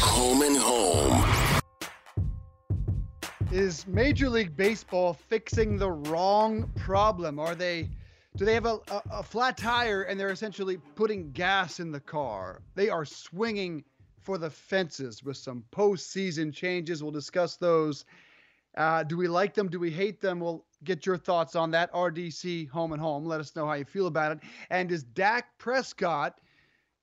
Home and home. Is Major League Baseball fixing the wrong problem? Are they do they have a, a, a, flat tire and they're essentially putting gas in the car? They are swinging for the fences with some postseason changes. We'll discuss those. Uh, do we like them? Do we hate them? We'll get your thoughts on that. RDC Home and Home. Let us know how you feel about it. And is Dak Prescott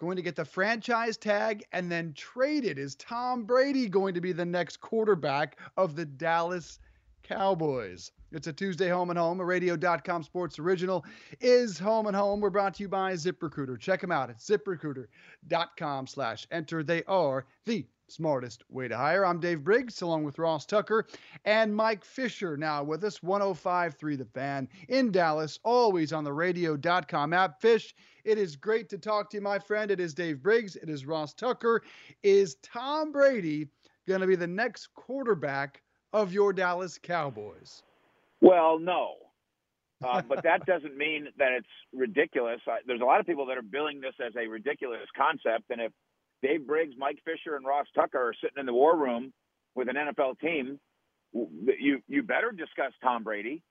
going to get the franchise tag and then traded? Is Tom Brady going to be the next quarterback of the Dallas Cowboys? It's a Tuesday home and home. A radio.com sports original is home and home. We're brought to you by ZipRecruiter. Check them out at ziprecruiter.com slash enter. They are the smartest way to hire. I'm Dave Briggs along with Ross Tucker and Mike Fisher now with us 1053 The Fan in Dallas, always on the radio.com app. Fish, it is great to talk to you, my friend. It is Dave Briggs. It is Ross Tucker. Is Tom Brady going to be the next quarterback of your Dallas Cowboys? Well, no. Uh, but that doesn't mean that it's ridiculous. I, there's a lot of people that are billing this as a ridiculous concept. And if Dave Briggs, Mike Fisher, and Ross Tucker are sitting in the war room with an NFL team, you you better discuss Tom Brady,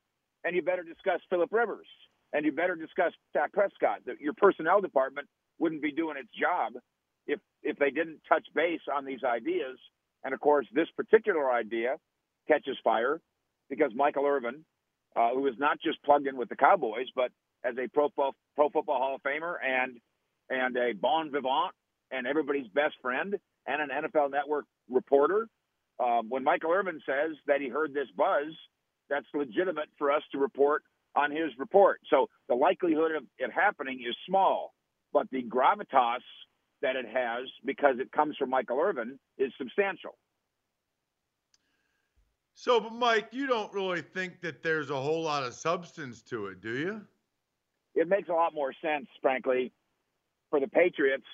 and you better discuss Philip Rivers, and you better discuss Dak Prescott. Your personnel department wouldn't be doing its job if if they didn't touch base on these ideas. And of course, this particular idea catches fire because Michael Irvin, uh, who is not just plugged in with the Cowboys, but as a Pro, Pro Football Hall of Famer and and a bon vivant and everybody's best friend and an NFL Network reporter. Um, when Michael Irvin says that he heard this buzz, that's legitimate for us to report on his report. So the likelihood of it happening is small, but the gravitas that it has because it comes from Michael Irvin is substantial. So, but Mike, you don't really think that there's a whole lot of substance to it, do you? It makes a lot more sense, frankly, for the Patriots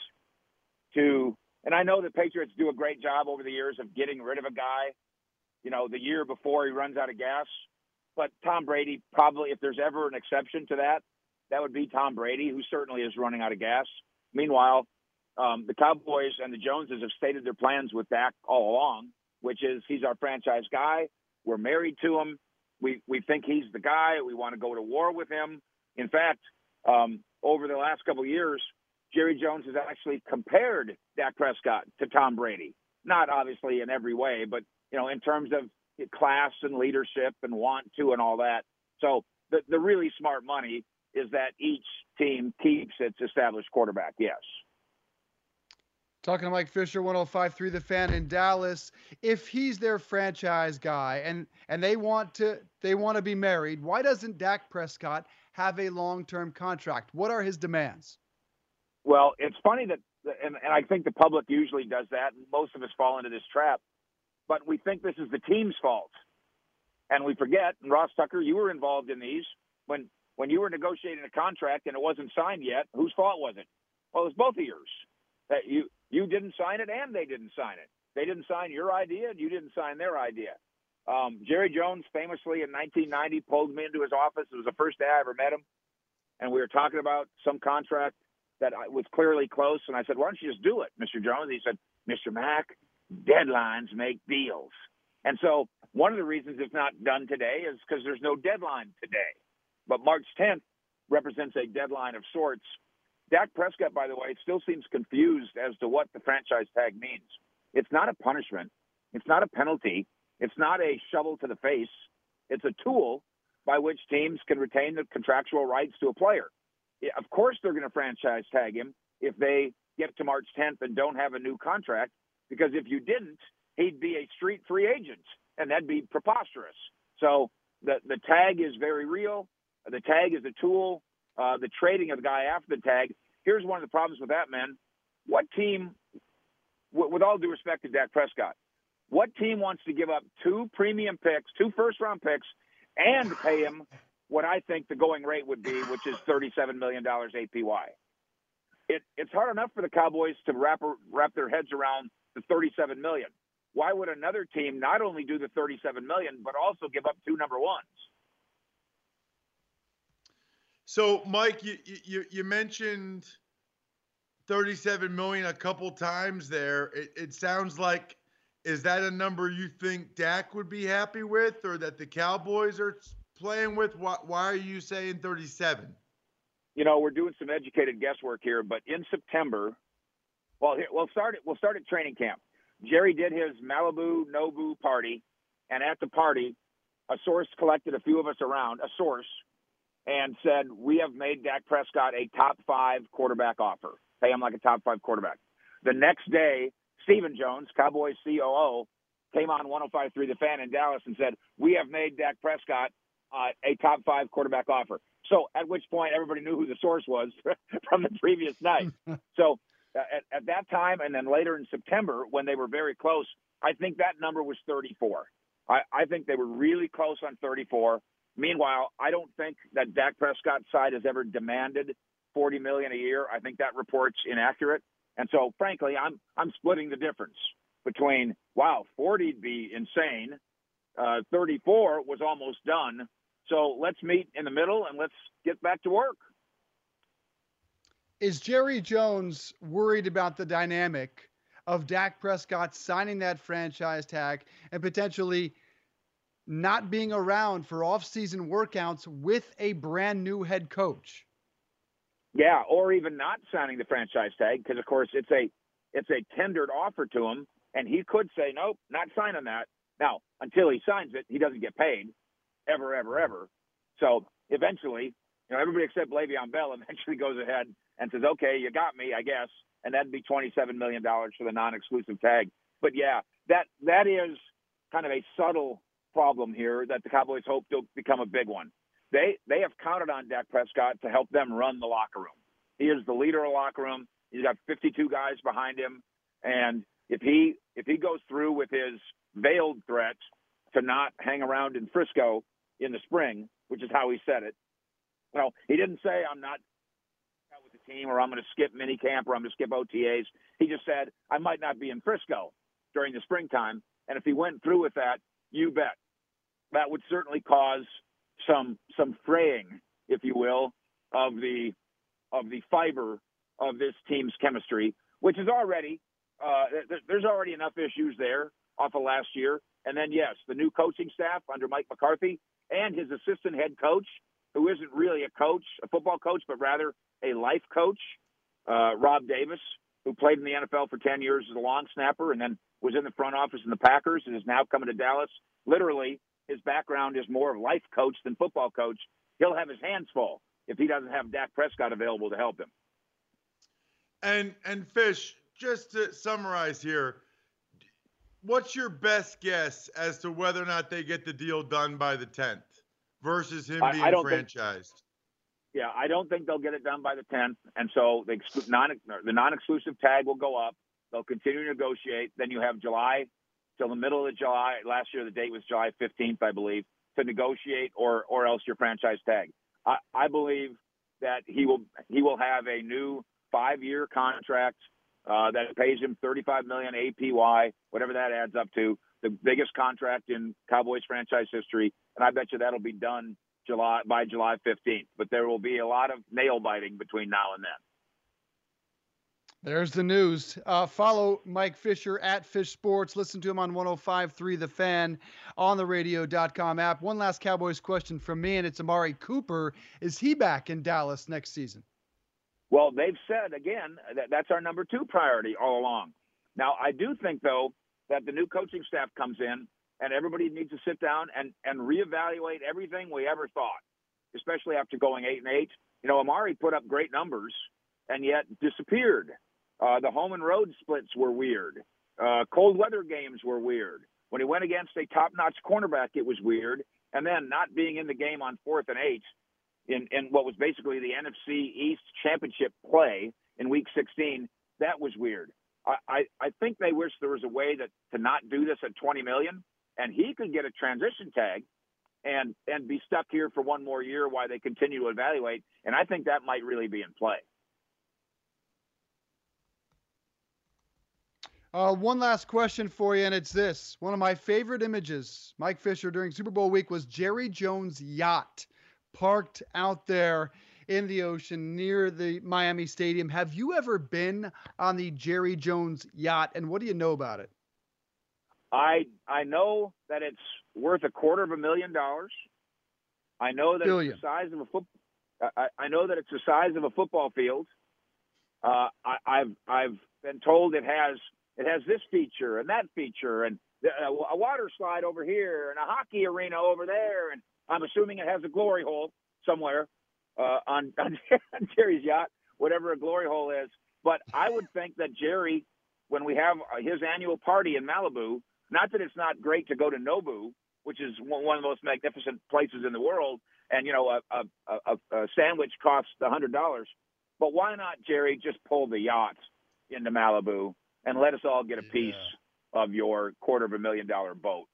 to, and I know the Patriots do a great job over the years of getting rid of a guy, you know, the year before he runs out of gas. But Tom Brady, probably, if there's ever an exception to that, that would be Tom Brady, who certainly is running out of gas. Meanwhile, um, the Cowboys and the Joneses have stated their plans with Dak all along which is he's our franchise guy. We're married to him. We we think he's the guy. We want to go to war with him. In fact, um, over the last couple of years, Jerry Jones has actually compared Dak Prescott to Tom Brady. Not obviously in every way, but you know, in terms of class and leadership and want to and all that. So the the really smart money is that each team keeps its established quarterback. Yes. Talking to Mike Fisher, 105.3 The Fan in Dallas. If he's their franchise guy and and they want to they want to be married, why doesn't Dak Prescott have a long-term contract? What are his demands? Well, it's funny that, and, and I think the public usually does that. And most of us fall into this trap, but we think this is the team's fault, and we forget. And Ross Tucker, you were involved in these when when you were negotiating a contract and it wasn't signed yet. Whose fault was it? Well, it was both of yours. That you you didn't sign it, and they didn't sign it. They didn't sign your idea, and you didn't sign their idea. Um, Jerry Jones famously in 1990 pulled me into his office. It was the first day I ever met him, and we were talking about some contract that I was clearly close. And I said, "Why don't you just do it, Mr. Jones?" He said, "Mr. Mack, deadlines make deals." And so one of the reasons it's not done today is because there's no deadline today. But March 10th represents a deadline of sorts Dak Prescott, by the way, still seems confused as to what the franchise tag means. It's not a punishment. It's not a penalty. It's not a shovel to the face. It's a tool by which teams can retain the contractual rights to a player. Of course, they're going to franchise tag him if they get to March 10th and don't have a new contract, because if you didn't, he'd be a street free agent, and that'd be preposterous. So the the tag is very real. The tag is a tool uh, the trading of the guy after the tag. Here's one of the problems with that, man. What team w- with all due respect to Dak Prescott, what team wants to give up two premium picks, two first round picks, and pay him what I think the going rate would be, which is $37 million APY? It, it's hard enough for the Cowboys to wrap wrap their heads around the 37 million. Why would another team not only do the 37 million but also give up two number ones? So, Mike, you you, you mentioned 37 million a couple times there. It, it sounds like is that a number you think Dak would be happy with, or that the Cowboys are playing with? Why, why are you saying 37? You know, we're doing some educated guesswork here, but in September, well, here, we'll start it. We'll start at training camp. Jerry did his Malibu Nobu party, and at the party, a source collected a few of us around. A source and said, We have made Dak Prescott a top five quarterback offer. Pay him like a top five quarterback. The next day, Stephen Jones, Cowboys COO, came on 105.3 The Fan in Dallas and said, We have made Dak Prescott uh, a top five quarterback offer. So at which point everybody knew who the source was from the previous night. so uh, at, at that time, and then later in September when they were very close, I think that number was 34. I, I think they were really close on 34. Meanwhile, I don't think that Dak Prescott's side has ever demanded 40 million a year. I think that report's inaccurate. And so, frankly, I'm I'm splitting the difference between wow, 40'd be insane, uh, 34 was almost done. So let's meet in the middle and let's get back to work. Is Jerry Jones worried about the dynamic of Dak Prescott signing that franchise tag and potentially not being around for off-season workouts with a brand new head coach. Yeah, or even not signing the franchise tag because, of course, it's a it's a tendered offer to him, and he could say nope, not signing that. Now, until he signs it, he doesn't get paid, ever, ever, ever. So eventually, you know, everybody except Le'Veon Bell eventually goes ahead and says, "Okay, you got me, I guess," and that'd be twenty-seven million dollars for the non-exclusive tag. But yeah, that that is kind of a subtle problem here that the Cowboys hope to become a big one. They they have counted on Dak Prescott to help them run the locker room. He is the leader of the locker room. He's got 52 guys behind him, and if he if he goes through with his veiled threats to not hang around in Frisco in the spring, which is how he said it. Well, he didn't say I'm not with the team or I'm going to skip mini camp or I'm going to skip OTAs. He just said I might not be in Frisco during the springtime. And if he went through with that, you bet that would certainly cause some some fraying, if you will, of the of the fiber of this team's chemistry, which is already uh, there's already enough issues there off of last year. And then yes, the new coaching staff under Mike McCarthy and his assistant head coach, who isn't really a coach, a football coach, but rather a life coach, uh, Rob Davis, who played in the NFL for 10 years as a long snapper and then was in the front office in the Packers and is now coming to Dallas. Literally his background is more of life coach than football coach, he'll have his hands full if he doesn't have Dak Prescott available to help him. And and Fish, just to summarize here, what's your best guess as to whether or not they get the deal done by the 10th versus him being I, I franchised? Think, yeah, I don't think they'll get it done by the 10th, and so the non the non-exclusive tag will go up. They'll continue to negotiate. Then you have July till the middle of July. Last year, the date was July 15th, I believe, to negotiate or or else your franchise tag. I, I believe that he will he will have a new five year contract uh, that pays him 35 million APY, whatever that adds up to, the biggest contract in Cowboys franchise history, and I bet you that'll be done July by July 15th. But there will be a lot of nail biting between now and then. There's the news. Uh, follow Mike Fisher at Fish Sports. Listen to him on 105.3 The Fan on the radio.com app. One last Cowboys question from me, and it's Amari Cooper. Is he back in Dallas next season? Well, they've said, again, that that's our number two priority all along. Now, I do think, though, that the new coaching staff comes in and everybody needs to sit down and, and reevaluate everything we ever thought, especially after going 8 and 8. You know, Amari put up great numbers and yet disappeared uh, the home and road splits were weird. Uh, cold weather games were weird. When he went against a top-notch cornerback, it was weird. And then not being in the game on fourth and eight in, in what was basically the NFC East championship play in Week 16, that was weird. I, I, I think they wish there was a way that to not do this at 20 million, and he could get a transition tag, and and be stuck here for one more year while they continue to evaluate. And I think that might really be in play. Uh, one last question for you, and it's this. One of my favorite images, Mike Fisher, during Super Bowl week was Jerry Jones' yacht parked out there in the ocean near the Miami Stadium. Have you ever been on the Jerry Jones yacht, and what do you know about it? I I know that it's worth a quarter of a million dollars. I know that Billion. it's the size of a foot. I, I know that it's the size of a football field. Uh, I, I've I've been told it has it has this feature and that feature and the- a, a water slide over here and a hockey arena over there and I'm assuming it has a glory hole somewhere uh, on, on on Jerry's yacht, whatever a glory hole is. But I would think that Jerry, when we have his annual party in Malibu, not that it's not great to go to Nobu, which is one of the most magnificent places in the world, and you know a a, a, a sandwich costs a hundred dollars. But why not, Jerry, just pull the yacht into Malibu and let us all get a piece of your quarter of a million dollar boat?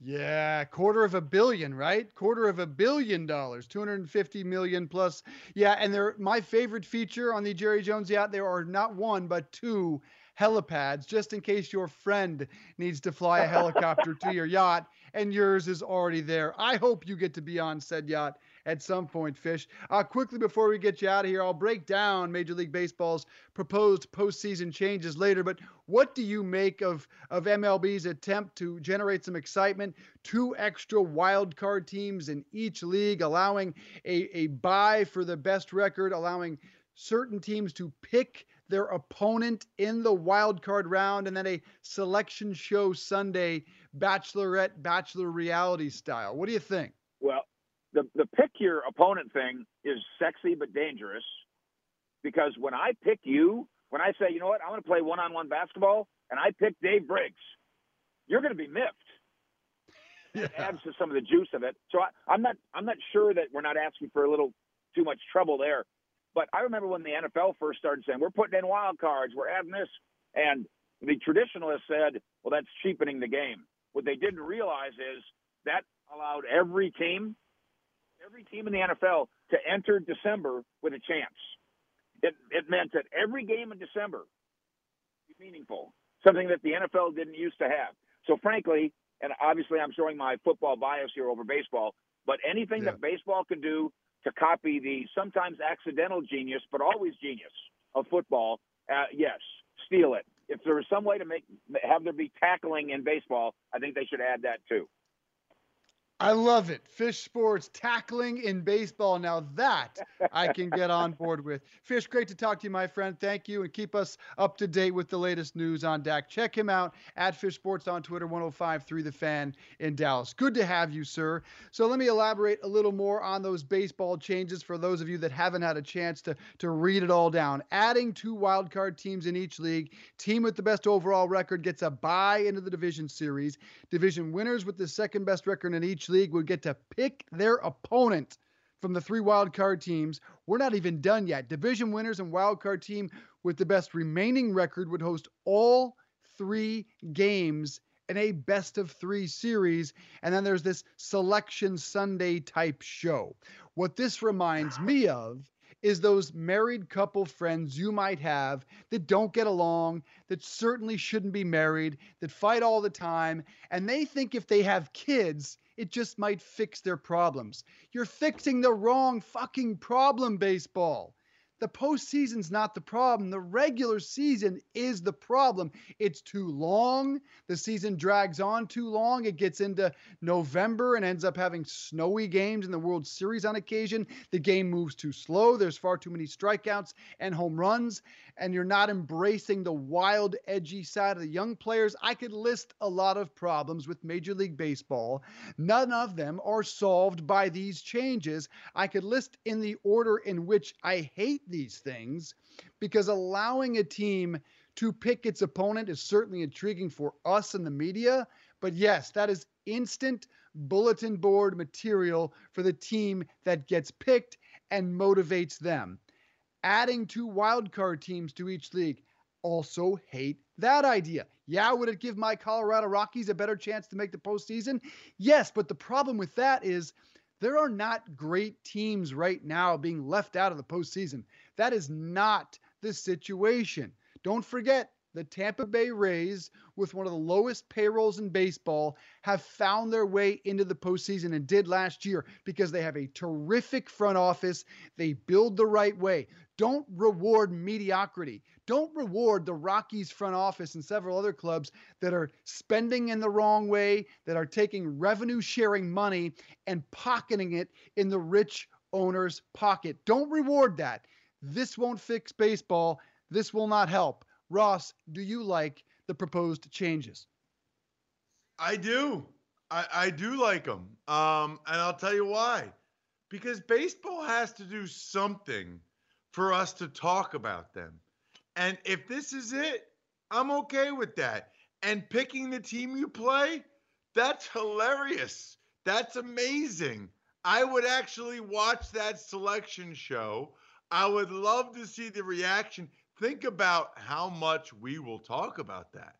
Yeah, quarter of a billion, right? Quarter of a billion dollars, 250 million plus. Yeah, and they're my favorite feature on the Jerry Jones yacht, there are not one but two helipads just in case your friend needs to fly a helicopter to your yacht and yours is already there. I hope you get to be on said yacht at some point, Fish. Uh, quickly before we get you out of here, I'll break down Major League Baseball's proposed postseason changes later. But what do you make of of MLB's attempt to generate some excitement? Two extra wild card teams in each league, allowing a a bye for the best record, allowing certain teams to pick their opponent in the wild card round, and then a selection show Sunday, bachelorette bachelor reality style. What do you think? The the pick your opponent thing is sexy but dangerous because when I pick you, when I say, you know what, I want to play one on one basketball, and I pick Dave Briggs, you're going to be miffed. It adds to some of the juice of it. So I, I'm not I'm not sure that we're not asking for a little too much trouble there. But I remember when the NFL first started saying we're putting in wild cards, we're adding this, and the traditionalists said, well, that's cheapening the game. What they didn't realize is that allowed every team, every team in the NFL to enter December with a chance. It, it meant that every game in December be meaningful, something that the NFL didn't used to have. So frankly, and obviously I'm showing my football bias here over baseball, but anything Yeah. that baseball can do to copy the sometimes accidental genius, but always genius of football, uh, yes, steal it. If there was some way to make have there be tackling in baseball, I think they should add that too. I love it. Fish sports tackling in baseball. Now that I can get on board with. Fish, great to talk to you, my friend. Thank you, and keep us up to date with the latest news on Dak. Check him out at Fish Sports on Twitter, 1053 The Fan in Dallas. Good to have you, sir. So let me elaborate a little more on those baseball changes for those of you that haven't had a chance to to read it all down. Adding two wild card teams in each league. Team with the best overall record gets a bye into the division series. Division winners with the second best record in each league would get to pick their opponent from the three wild card teams. We're not even done yet. Division winners and wild card team with the best remaining record would host all three games in a best of three series. And then there's this selection Sunday type show. What this reminds me of is those married couple friends you might have that don't get along, that certainly shouldn't be married, that fight all the time, and they think if they have kids, it just might fix their problems. You're fixing the wrong fucking problem, baseball. The postseason's not the problem. The regular season is the problem. It's too long. The season drags on too long. It gets into November and ends up having snowy games in the World Series on occasion. The game moves too slow. There's far too many strikeouts and home runs, and you're not embracing the wild, edgy side of the young players. I could list a lot of problems with Major League Baseball. None of them are solved by these changes. I could list in the order in which I hate these things because allowing a team to pick its opponent is certainly intriguing for us in the media. But yes, that is instant bulletin board material for the team that gets picked and motivates them. Adding two wildcard teams to each league, also hate that idea. Yeah, would it give my Colorado Rockies a better chance to make the postseason? Yes, but the problem with that is there are not great teams right now being left out of the postseason. That is not the situation. Don't forget, the Tampa Bay Rays, with one of the lowest payrolls in baseball, have found their way into the postseason and did last year because they have a terrific front office. They build the right way. Don't reward mediocrity. Don't reward the Rockies front office and several other clubs that are spending in the wrong way, that are taking revenue sharing money and pocketing it in the rich owner's pocket. Don't reward that. This won't fix baseball. This will not help. Ross, do you like the proposed changes? I do. I, I do like them. Um, and I'll tell you why. Because baseball has to do something for us to talk about them. And if this is it, I'm okay with that. And picking the team you play, that's hilarious. That's amazing. I would actually watch that selection show. I would love to see the reaction think about how much we will talk about that.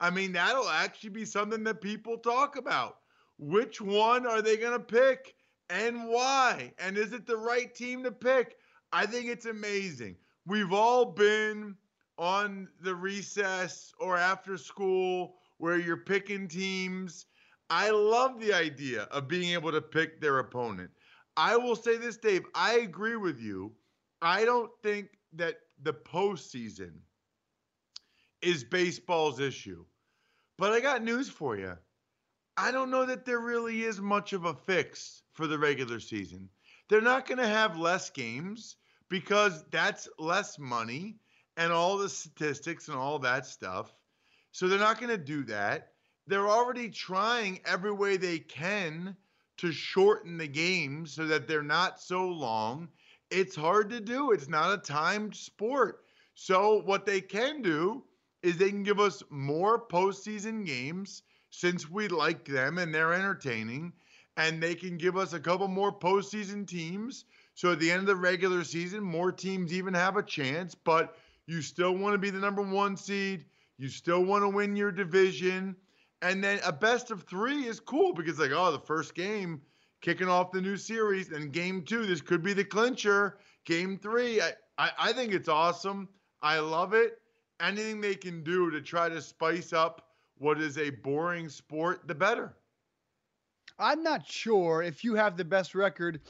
I mean, that'll actually be something that people talk about. Which one are they going to pick and why? And is it the right team to pick? I think it's amazing. We've all been on the recess or after school where you're picking teams. I love the idea of being able to pick their opponent. I will say this, Dave. I agree with you. I don't think that the postseason is baseball's issue. But I got news for you. I don't know that there really is much of a fix for the regular season. They're not going to have less games because that's less money and all the statistics and all that stuff. So they're not going to do that. They're already trying every way they can to shorten the games so that they're not so long it's hard to do. It's not a timed sport. So what they can do is they can give us more postseason games since we like them and they're entertaining, and they can give us a couple more postseason teams. So at the end of the regular season, more teams even have a chance, but you still want to be the number one seed. You still want to win your division. And then a best of three is cool because, like, oh, the first game kicking off the new series. And game two, this could be the clincher. Game three, I, I, I think it's awesome. I love it. Anything they can do to try to spice up what is a boring sport, the better. I'm not sure if you have the best record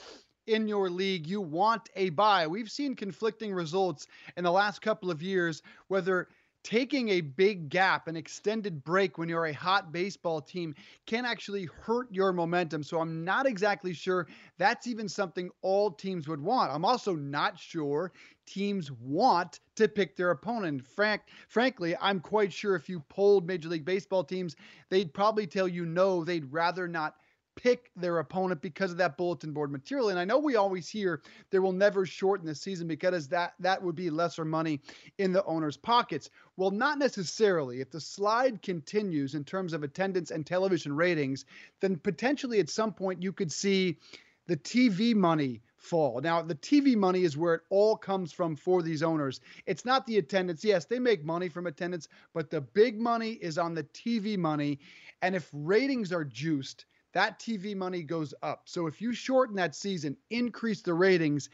in your league, you want a bye. We've seen conflicting results in the last couple of years, whether taking a big gap, an extended break when you're a hot baseball team can actually hurt your momentum. So I'm not exactly sure that's even something all teams would want. I'm also not sure teams want to pick their opponent. Frank, frankly, I'm quite sure if you polled Major League Baseball teams, they'd probably tell you no, they'd rather not pick their opponent because of that bulletin board material. And I know we always hear they will never shorten the season because that that would be lesser money in the owner's pockets. Well, not necessarily. If the slide continues in terms of attendance and television ratings, then potentially at some point you could see the TV money fall. Now, the TV money is where it all comes from for these owners. It's not the attendance. Yes, they make money from attendance, but the big money is on the TV money. And if ratings are juiced, that TV money goes up. So if you shorten that season, increase the ratings,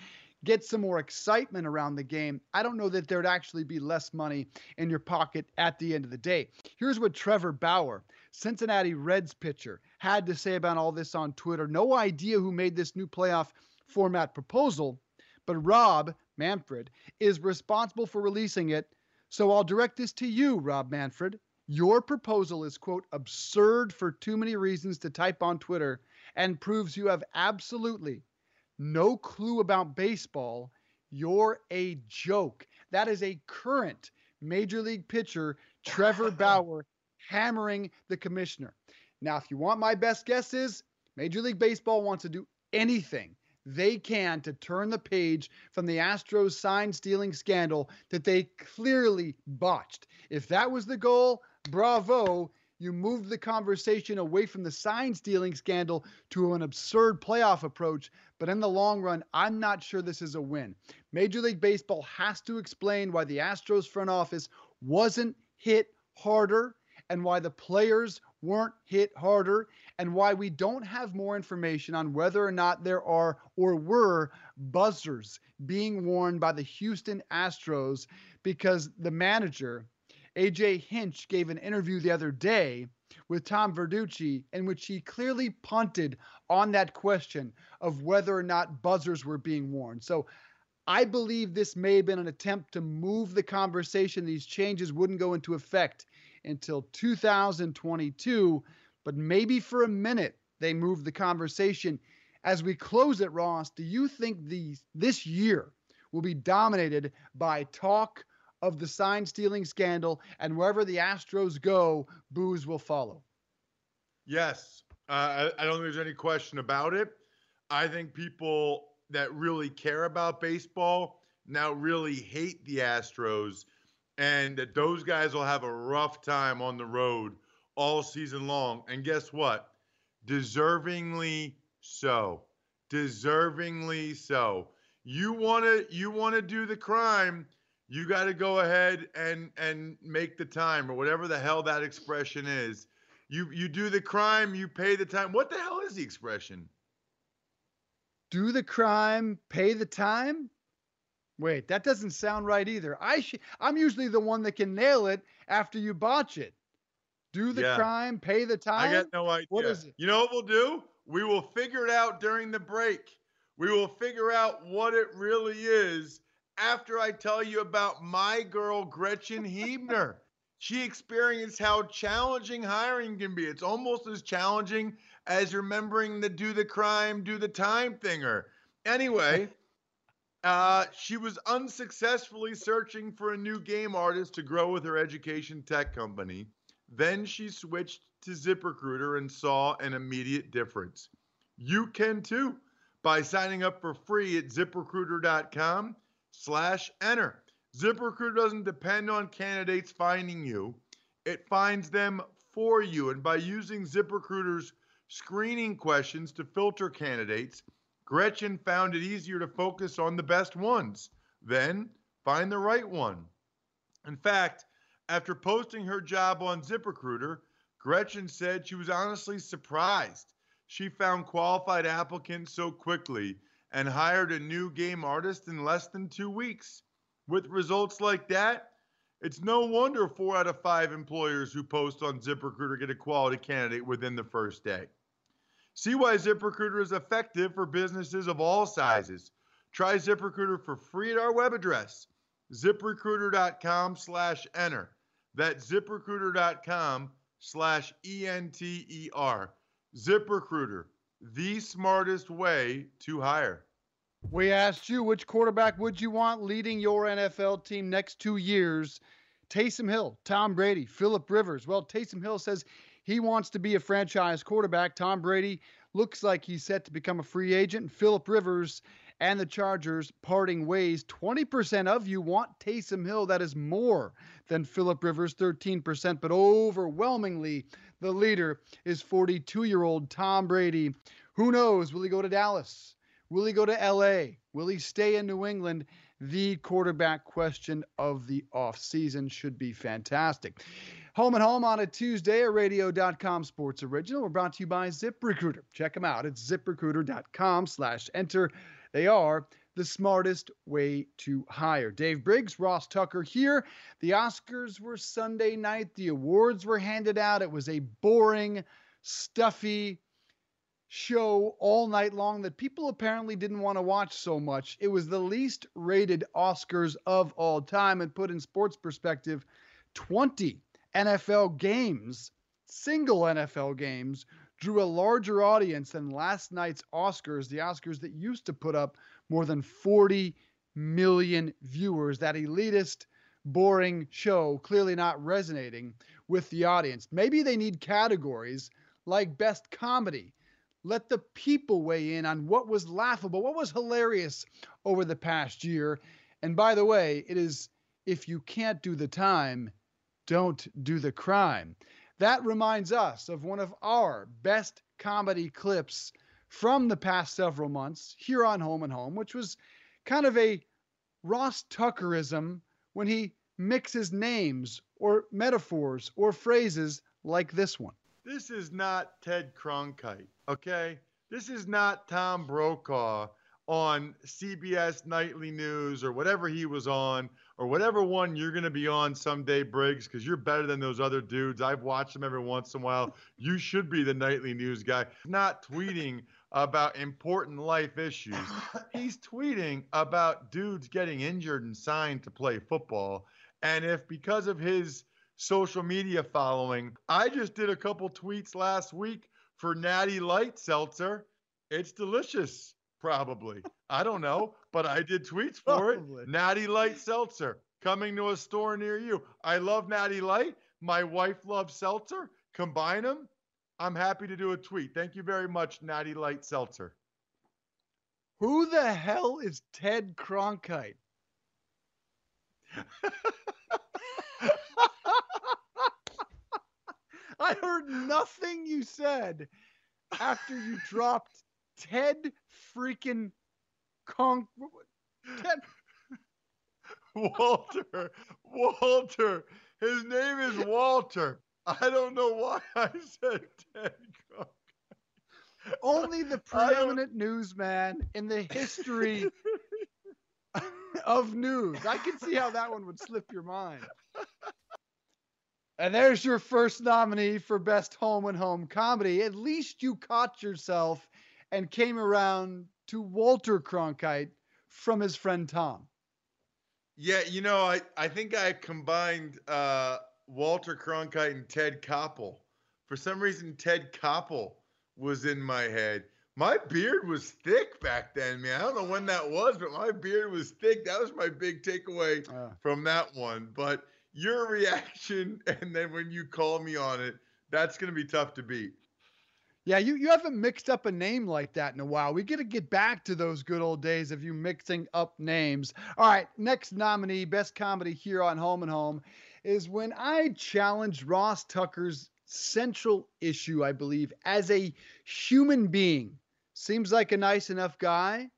get some more excitement around the game, I don't know that there'd actually be less money in your pocket at the end of the day. Here's what Trevor Bauer, Cincinnati Reds pitcher, had to say about all this on Twitter. No idea who made this new playoff format proposal, but Rob Manfred is responsible for releasing it. So I'll direct this to you, Rob Manfred. Your proposal is, quote, absurd for too many reasons to type on Twitter and proves you have absolutely no clue about baseball. You're a joke. That is a current major league pitcher, Trevor Bauer, hammering the commissioner. Now, if you want my best guesses, Major League Baseball wants to do anything they can to turn the page from the Astros sign stealing scandal that they clearly botched. If that was the goal, bravo, you moved the conversation away from the sign stealing scandal to an absurd playoff approach. But in the long run, I'm not sure this is a win. Major League Baseball has to explain why the Astros front office wasn't hit harder and why the players weren't hit harder and why we don't have more information on whether or not there are or were buzzers being worn by the Houston Astros because the manager, AJ Hinch, gave an interview the other day with Tom Verducci in which he clearly punted on that question of whether or not buzzers were being worn. So I believe this may have been an attempt to move the conversation. These changes wouldn't go into effect until 2022, but maybe for a minute they moved the conversation. As we close it, Ross, do you think the, this year will be dominated by talk of the sign stealing scandal and wherever the Astros go, boos will follow? Yes. Uh, I, I don't think there's any question about it. I think people that really care about baseball now really hate the Astros and that those guys will have a rough time on the road all season long. And guess what? Deservingly so. Deservingly so. You want to you want to do the crime, you got to go ahead and and make the time or whatever the hell that expression is. You you do the crime, you pay the time. What the hell is the expression? Do the crime, pay the time? Wait, that doesn't sound right either. I sh- I'm usually the one that can nail it after you botch it. Do the Yeah. crime, pay the time. I got no idea. What is it? You know what we'll do? We will figure it out during the break. We will figure out what it really is after I tell you about my girl, Gretchen Hebner. She experienced how challenging hiring can be. It's almost as challenging as remembering the do the crime, do the time thinger. Anyway, uh, she was unsuccessfully searching for a new game artist to grow with her education tech company. Then she switched to ZipRecruiter and saw an immediate difference. You can too by signing up for free at ziprecruiter.com slash enter. ZipRecruiter doesn't depend on candidates finding you. It finds them for you. And by using ZipRecruiter's screening questions to filter candidates, Gretchen found it easier to focus on the best ones, then find the right one. In fact, after posting her job on ZipRecruiter, Gretchen said she was honestly surprised. She found qualified applicants so quickly and hired a new game artist in less than two weeks. With results like that, it's no wonder four out of five employers who post on ZipRecruiter get a quality candidate within the first day. See why ZipRecruiter is effective for businesses of all sizes. Try ZipRecruiter for free at our web address, ziprecruiter.com slash enter. That's ziprecruiter.com slash E-N-T-E-R. ZipRecruiter, the smartest way to hire. We asked you which quarterback would you want leading your NFL team next two years? Taysom Hill, Tom Brady, Philip Rivers. Well, Taysom Hill says he wants to be a franchise quarterback. Tom Brady looks like he's set to become a free agent. Philip Rivers and the Chargers parting ways. 20% of you want Taysom Hill. That is more than Philip Rivers, 13%. But overwhelmingly, the leader is 42 year old Tom Brady. Who knows? Will he go to Dallas? Will he go to LA? Will he stay in New England? The quarterback question of the offseason should be fantastic. Home and Home on a Tuesday, a radio.com sports original. We're brought to you by ZipRecruiter. Check them out at ziprecruiter.com slash enter. They are the smartest way to hire. Dave Briggs, Ross Tucker here. The Oscars were Sunday night. The awards were handed out. It was a boring, stuffy, show all night long that people apparently didn't want to watch so much. It was the least rated Oscars of all time and put in sports perspective 20 NFL games, single NFL games, drew a larger audience than last night's Oscars, the Oscars that used to put up more than 40 million viewers. That elitist, boring show clearly not resonating with the audience. Maybe they need categories like best comedy let the people weigh in on what was laughable, what was hilarious over the past year. And by the way, it is if you can't do the time, don't do the crime. That reminds us of one of our best comedy clips from the past several months here on Home and Home, which was kind of a Ross Tuckerism when he mixes names or metaphors or phrases like this one. This is not Ted Cronkite, okay? This is not Tom Brokaw on CBS Nightly News or whatever he was on or whatever one you're going to be on someday, Briggs, because you're better than those other dudes. I've watched them every once in a while. You should be the Nightly News guy, not tweeting about important life issues. He's tweeting about dudes getting injured and signed to play football. And if because of his social media following, I just did a couple tweets last week for Natty Light Seltzer. It's delicious, probably. I don't know, but I did tweets for Probably. it. Natty Light Seltzer coming to a store near you. I love Natty Light. My wife loves seltzer. Combine them. I'm happy to do a tweet. Thank you very much, Natty Light Seltzer. Who the hell is Ted Cronkite? I heard nothing you said after you dropped Ted freaking Conk. Ted, Walter. Walter. His name is Walter. I don't know why I said Ted Cronkite. only the preeminent newsman in the history of news. I can see how that one would slip your mind. And there's your first nominee for Best Home and Home Comedy. At least you caught yourself and came around to Walter Cronkite from his friend Tom. Yeah, you know, I, I think I combined uh, Walter Cronkite and Ted Koppel. For some reason, Ted Koppel was in my head. My beard was thick back then, man. I don't know when that was, but my beard was thick. That was my big takeaway Uh, from that one. But your reaction, and then when you call me on it, that's going to be tough to beat. Yeah, you, you haven't mixed up a name like that in a while. We got to get back to those good old days of you mixing up names. All right, next nominee, Best Comedy here on Home and Home, is when I challenged Ross Tucker's central issue, I believe, as a human being. Seems like a nice enough guy,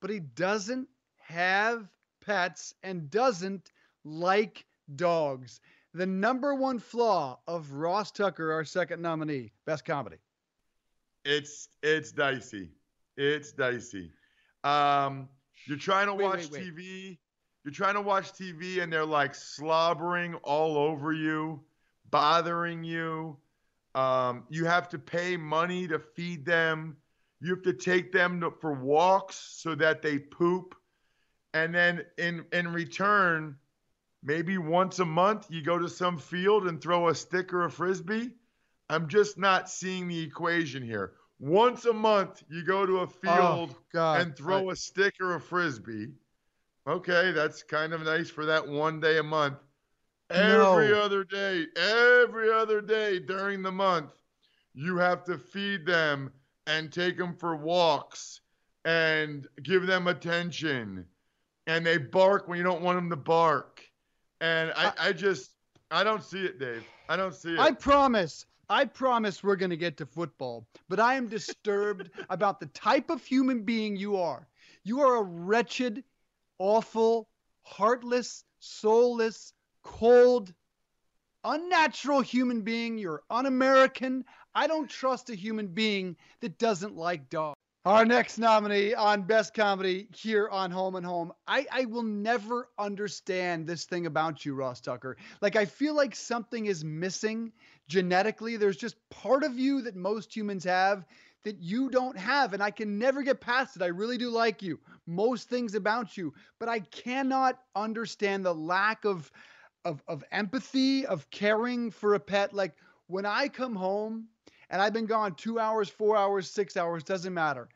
but he doesn't have pets and doesn't like dogs. The number one flaw of Ross Tucker, our second nominee, Best Comedy. It's it's dicey. It's dicey. Um, you're trying to Wait, watch wait, wait. TV. You're trying to watch TV, and they're like slobbering all over you, bothering you. Um, you have to pay money to feed them. You have to take them to, for walks so that they poop, and then in in return, maybe once a month you go to some field and throw a stick or a frisbee. I'm just not seeing the equation here. Once a month, you go to a oh, field Oh, and throw a stick or a frisbee. Okay, that's kind of nice for that one day a month. Every No. other day, every other day during the month, you have to feed them and take them for walks and give them attention. And they bark when you don't want them to bark. And I, I just, I don't see it, Dave. I don't see it. I promise. I promise we're going to get to football, but I am disturbed about the type of human being you are. You are a wretched, awful, heartless, soulless, cold, unnatural human being. You're un American. I don't trust a human being that doesn't like dogs. Our next nominee on Best Comedy here on Home and Home. I, I will never understand this thing about you, Ross Tucker. Like, I feel like something is missing genetically. There's just part of you that most humans have that you don't have. And I can never get past it. I really do like you, most things about you, but I cannot understand the lack of, of, of empathy, of caring for a pet. Like, when I come home, and I've been gone two hours, four hours, six hours, doesn't matter.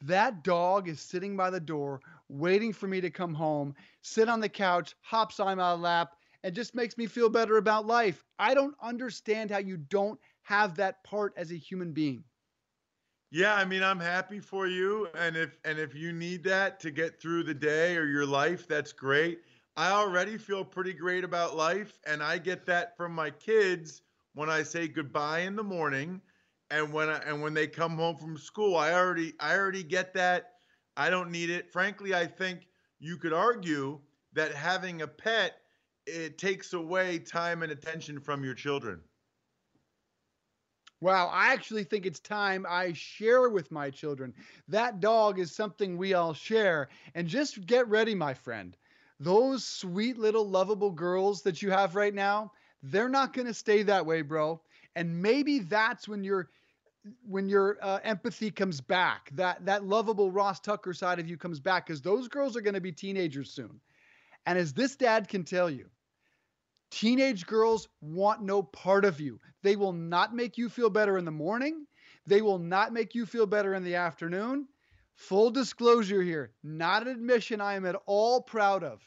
That dog is sitting by the door waiting for me to come home, sit on the couch, hops on my lap, and just makes me feel better about life. I don't understand how you don't have that part as a human being. Yeah, I mean, I'm happy for you, and if and if you need that to get through the day or your life, that's great. I already feel pretty great about life, and I get that from my kids when I say goodbye in the morning, and when I, and when they come home from school. I already I already get that. I don't need it. Frankly, I think you could argue that having a pet it takes away time and attention from your children. Wow, I actually think it's time I share with my children. That dog is something we all share. And just get ready, my friend. Those sweet little lovable girls that you have right now, they're not going to stay that way, bro. And maybe that's when your when your uh, empathy comes back, that that lovable Ross Tucker side of you comes back cuz those girls are going to be teenagers soon. And as this dad can tell you, Teenage girls want no part of you. They will not make you feel better in the morning. They will not make you feel better in the afternoon. Full disclosure here, not an admission I am at all proud of.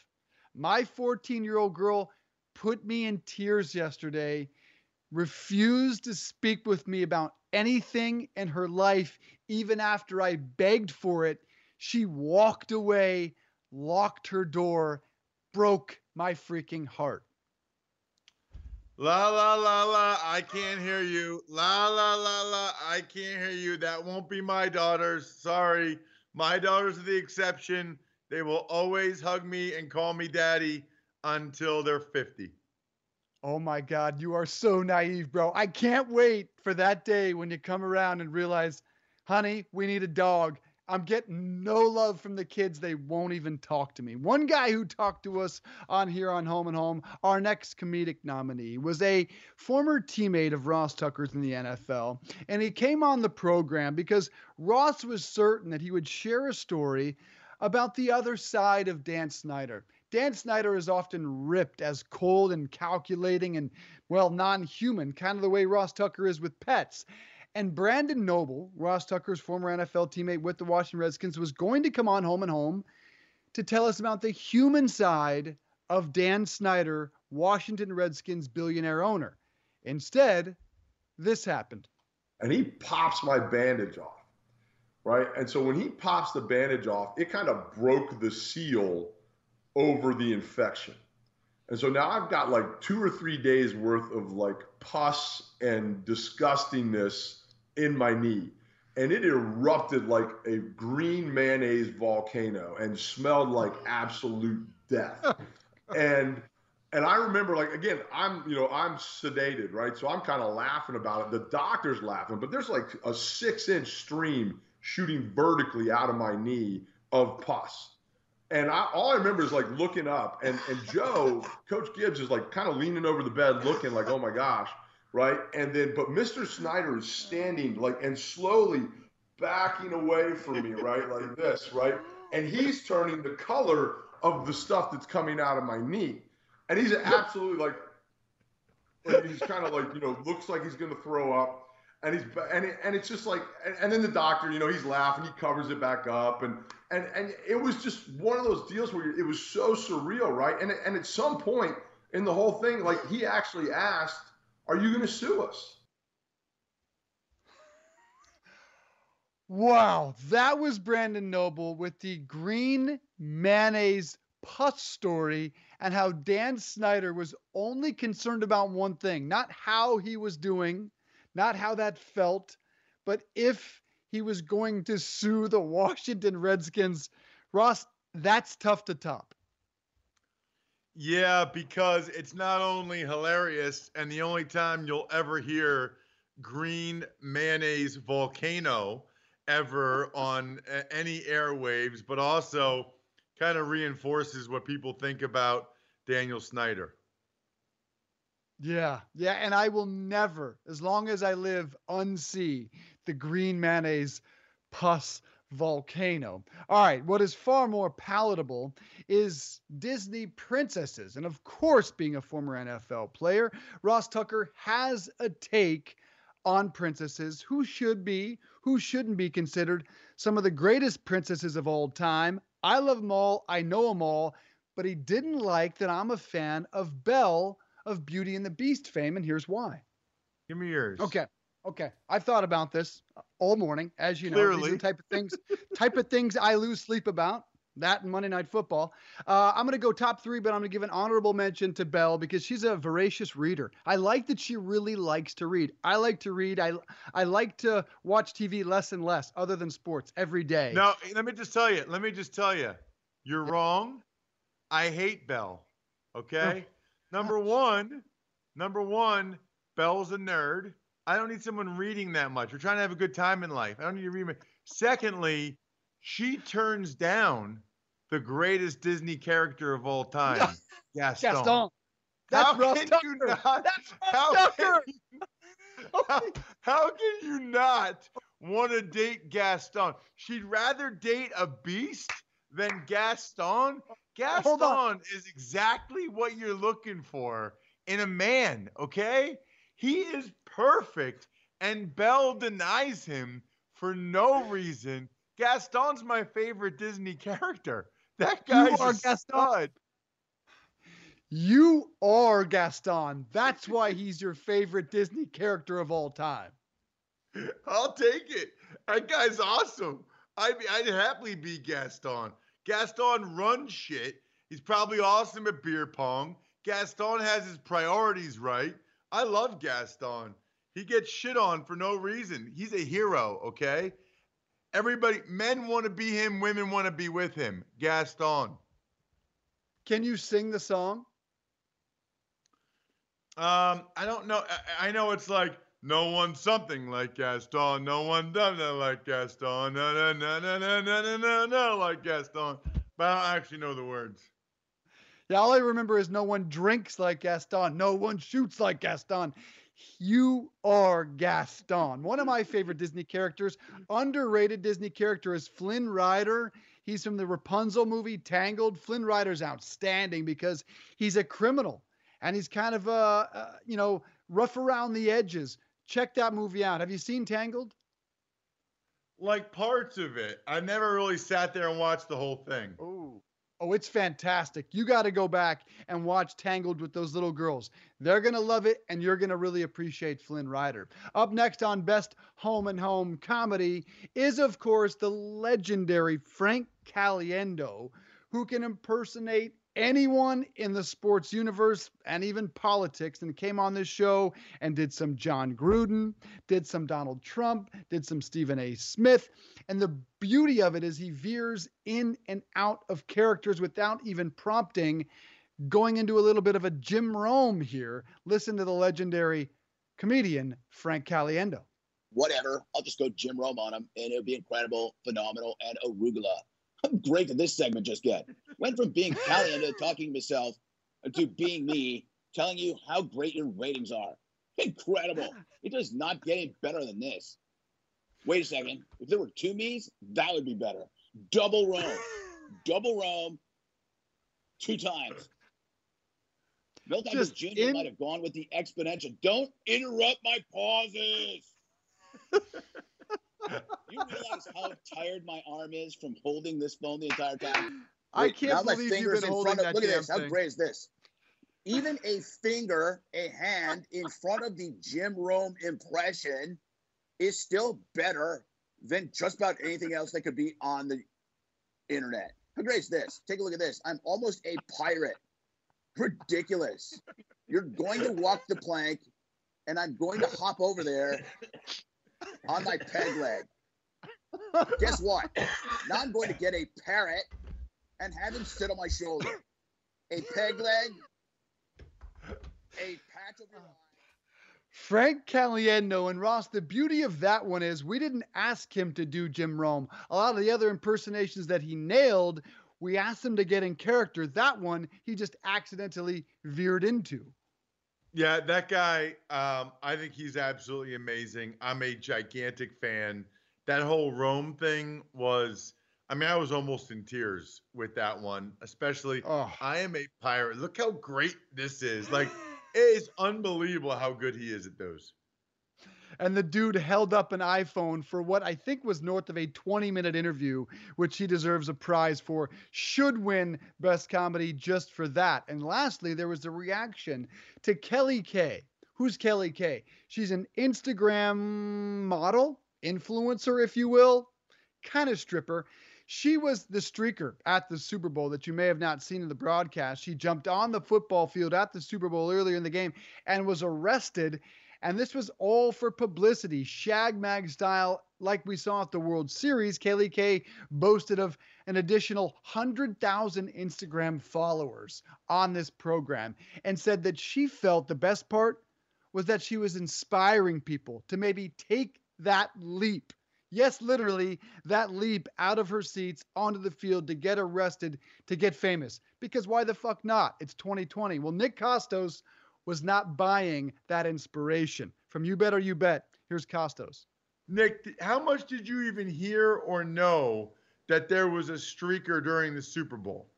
My 14 year old girl put me in tears yesterday, refused to speak with me about anything in her life, even after I begged for it. She walked away, locked her door, broke my freaking heart. La la la la, I can't hear you. La la la la, I can't hear you. That won't be my daughters. Sorry. My daughters are the exception. They will always hug me and call me daddy until they're 50. Oh my God, you are so naive, bro. I can't wait for that day when you come around and realize, honey, we need a dog. I'm getting no love from the kids. They won't even talk to me. One guy who talked to us on here on Home and Home, our next comedic nominee, was a former teammate of Ross Tucker's in the NFL. And he came on the program because Ross was certain that he would share a story about the other side of Dan Snyder. Dan Snyder is often ripped as cold and calculating and, well, non human, kind of the way Ross Tucker is with pets. And Brandon Noble, Ross Tucker's former NFL teammate with the Washington Redskins, was going to come on home and home to tell us about the human side of Dan Snyder, Washington Redskins billionaire owner. Instead, this happened. And he pops my bandage off, right? And so when he pops the bandage off, it kind of broke the seal over the infection. And so now I've got like two or three days worth of like pus and disgustingness in my knee. And it erupted like a green mayonnaise volcano and smelled like absolute death. and and I remember like again, I'm you know, I'm sedated, right? So I'm kind of laughing about it. The doctor's laughing, but there's like a six inch stream shooting vertically out of my knee of pus. And I, all I remember is like looking up, and and Joe, Coach Gibbs, is like kind of leaning over the bed, looking like, oh my gosh, right? And then, but Mr. Snyder is standing like and slowly backing away from me, right, like this, right? And he's turning the color of the stuff that's coming out of my knee, and he's absolutely like, like he's kind of like you know looks like he's gonna throw up and he's and it, and it's just like and, and, then the doctor you know he's laughing he covers it back up and and and it was just one of those deals where it was so surreal right? And and at some point in the whole thing like he actually asked are you going to sue us? Wow that was brandon noble with the green mayonnaise pus story and how dan snyder was only concerned about one thing not how he was doing not how that felt, but if he was going to sue the Washington Redskins. Ross, that's tough to top. Yeah, because it's not only hilarious, and the only time you'll ever hear green mayonnaise volcano ever on any airwaves, but also kind of reinforces what people think about Daniel Snyder. Yeah, yeah, and I will never, as long as I live, unsee the green mayonnaise pus volcano. All right, what is far more palatable is Disney princesses. And of course, being a former NFL player, Ross Tucker has a take on princesses who should be, who shouldn't be considered some of the greatest princesses of all time. I love them all, I know them all, but he didn't like that I'm a fan of Belle of Beauty and the Beast fame, and here's why. Give me yours. Okay. Okay. I've thought about this all morning, as you know. Clearly. These are the type of things, type of things I lose sleep about. That and Monday Night Football. Uh, I'm going to go top three, but I'm going to give an honorable mention to Belle because she's a voracious reader. I like that she really likes to read. I like to read. I I like to watch TV less and less, other than sports, every day. No, let me just tell you. Let me just tell you. You're yeah. wrong. I hate Belle. Okay. Number one, number one, Belle's a nerd. I don't need someone reading that much. We're trying to have a good time in life. I don't need to read. My... Secondly, she turns down the greatest Disney character of all time, Gaston. Gaston. That's how can Tucker. you not? How, can you, how, how can you not want to date Gaston? She'd rather date a beast than Gaston. Gaston is exactly what you're looking for in a man, okay? He is perfect, and Belle denies him for no reason. Gaston's my favorite Disney character. That You guy's are a Gaston. stud. You are Gaston. That's why he's your favorite Disney character of all time. I'll take it. That guy's awesome. I'd, I'd happily be Gaston. Gaston runs shit. He's probably awesome at beer pong. Gaston has his priorities right. I love Gaston. He gets shit on for no reason. He's a hero, okay? Everybody, men want to be him, women want to be with him. Gaston. Can you sing the song? Um, I don't know. I, I know it's like no one something like Gaston, no one done that like Gaston, no no no no no no no no no like Gaston. But I don't actually know the words. Yeah, all I remember is no one drinks like Gaston, no one shoots like Gaston. You are Gaston. One of my favorite Disney characters, underrated Disney character is Flynn Rider. He's from the Rapunzel movie Tangled. Flynn Rider's outstanding because he's a criminal and he's kind of uh, uh you know, rough around the edges. Check that movie out. Have you seen Tangled? Like parts of it. I never really sat there and watched the whole thing. Oh. Oh, it's fantastic. You got to go back and watch Tangled with those little girls. They're going to love it, and you're going to really appreciate Flynn Rider. Up next on Best Home and Home Comedy is, of course, the legendary Frank Caliendo, who can impersonate anyone in the sports universe and even politics and came on this show and did some Jon Gruden, did some Donald Trump, did some Stephen A. Smith. And the beauty of it is he veers in and out of characters without even prompting, going into a little bit of a Jim Rome here. Listen to the legendary comedian Frank Caliendo. whatever. I'll just go Jim Rome on him, and it'll be incredible, phenomenal, and arugula. How great did this segment just get? Went from being talking to himself to being me telling you how great your ratings are. Incredible. It does not get any better than this. Wait a second. If there were two me's, that would be better. Double Rome. Double Rome. Two times. Milt Jr. in- might have gone with the exponential. Don't interrupt my pauses. You realize how tired my arm is from holding this phone the entire time? I Wait, can't believe you've been in holding front of, that Look at this. How great is this? Even a finger, a hand in front of the Jim Rome impression is still better than just about anything else that could be on the internet. How great is this? Take a look at this. I'm almost a pirate. Ridiculous. You're going to walk the plank, and I'm going to hop over there on my peg leg. Guess what? Now I'm going to get a parrot and have him sit on my shoulder. A peg leg, a patch over your eye. Frank Caliendo and Ross, the beauty of that one is we didn't ask him to do Jim Rome. A lot of the other impersonations that he nailed, we asked him to get in character. That one, he just accidentally veered into. Yeah, that guy, um, I think he's absolutely amazing. I'm a gigantic fan. That whole Rome thing was, I mean, I was almost in tears with that one, especially. Oh. I am a pirate. Look how great this is. Like, it is unbelievable how good he is at those. And the dude held up an iPhone for what I think was north of a 20 minute interview, which he deserves a prize for. Should win Best Comedy just for that. And lastly, there was a reaction to Kelly K. Who's Kelly K? She's an Instagram model, influencer, if you will, kind of stripper. She was the streaker at the Super Bowl that you may have not seen in the broadcast. She jumped on the football field at the Super Bowl earlier in the game and was arrested And this was all for publicity, shag mag style, like we saw at the World Series. Kaylee K boasted of an additional 100,000 Instagram followers on this program and said that she felt the best part was that she was inspiring people to maybe take that leap. Yes, literally, that leap out of her seats onto the field to get arrested, to get famous. Because why the fuck not? It's 2020. Well, Nick Kostos was not buying that inspiration. From You Bet or You Bet, here's Kostos. Nick, how much did you even hear or know that there was a streaker during the Super Bowl?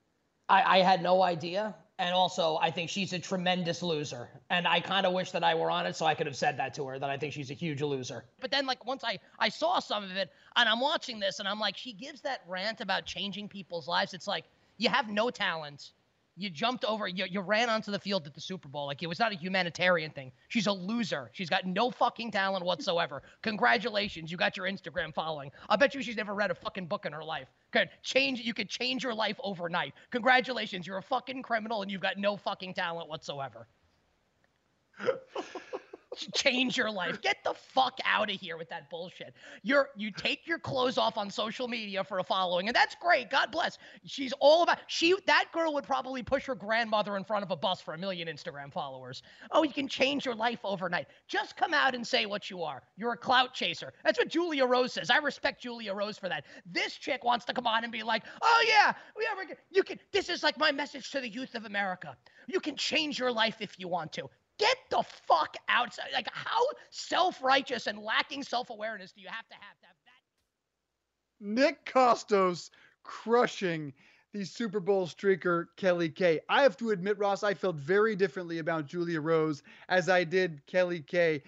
I, I had no idea. And also, I think she's a tremendous loser. And I kind of wish that I were on it so I could have said that to her that I think she's a huge loser. But then, like, once I, I saw some of it and I'm watching this and I'm like, she gives that rant about changing people's lives. It's like, you have no talent. You jumped over, you, you ran onto the field at the Super Bowl. Like, it was not a humanitarian thing. She's a loser. She's got no fucking talent whatsoever. Congratulations, you got your Instagram following. I bet you she's never read a fucking book in her life. Could change, you could change your life overnight. Congratulations, you're a fucking criminal and you've got no fucking talent whatsoever. change your life. Get the fuck out of here with that bullshit. You're you take your clothes off on social media for a following, and that's great. God bless. She's all about she that girl would probably push her grandmother in front of a bus for a million Instagram followers. Oh, you can change your life overnight. Just come out and say what you are. You're a clout chaser. That's what Julia Rose says. I respect Julia Rose for that. This chick wants to come on and be like, oh yeah, yeah, we're, you can. This is like my message to the youth of America. You can change your life if you want to. Get the fuck out. Like, how self righteous and lacking self awareness do you have to have to have that? Nick Kostos crushing the Super Bowl streaker Kelly K. I have to admit, Ross, I felt very differently about Julia Rose as I did Kelly K.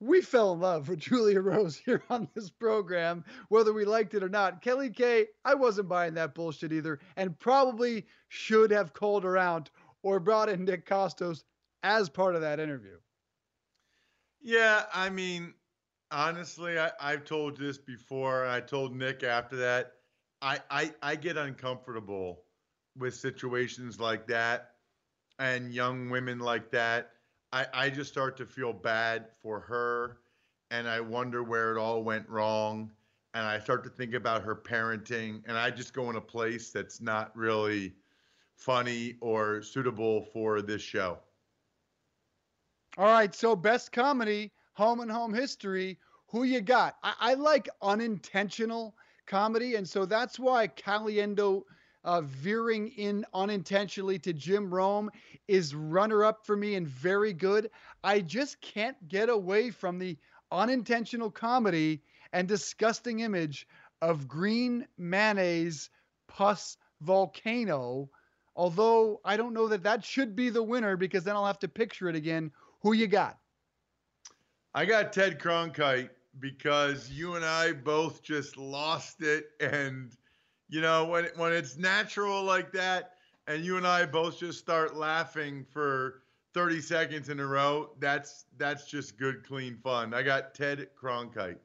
We fell in love with Julia Rose here on this program, whether we liked it or not. Kelly K, I wasn't buying that bullshit either, and probably should have called her out or brought in Nick Kostos as part of that interview. Yeah, I mean, honestly, I, I've told this before. I told Nick after that. I, I I get uncomfortable with situations like that and young women like that. I, I just start to feel bad for her and I wonder where it all went wrong. And I start to think about her parenting and I just go in a place that's not really funny or suitable for this show. All right, so best comedy, home and home history. Who you got? I, I like unintentional comedy, and so that's why Caliendo uh, veering in unintentionally to Jim Rome is runner up for me and very good. I just can't get away from the unintentional comedy and disgusting image of green mayonnaise pus volcano. Although I don't know that that should be the winner because then I'll have to picture it again. Who you got? I got Ted Cronkite because you and I both just lost it. And, you know, when, when it's natural like that, and you and I both just start laughing for 30 seconds in a row, that's that's just good, clean fun. I got Ted Cronkite.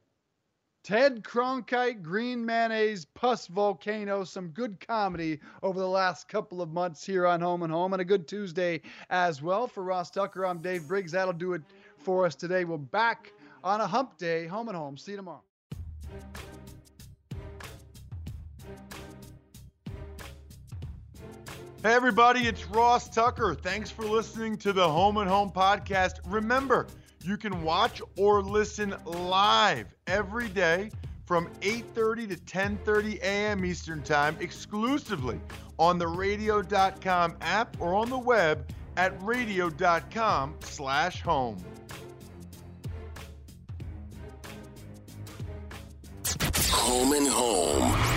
Ted Cronkite, Green Mayonnaise, Puss Volcano, some good comedy over the last couple of months here on Home and Home, and a good Tuesday as well. For Ross Tucker, I'm Dave Briggs. That'll do it for us today. We're back on a hump day, Home and Home. See you tomorrow. Hey, everybody, it's Ross Tucker. Thanks for listening to the Home and Home podcast. Remember, you can watch or listen live every day from 8:30 to 10:30 a.m. Eastern Time exclusively on the radio.com app or on the web at radio.com/home. Home and home.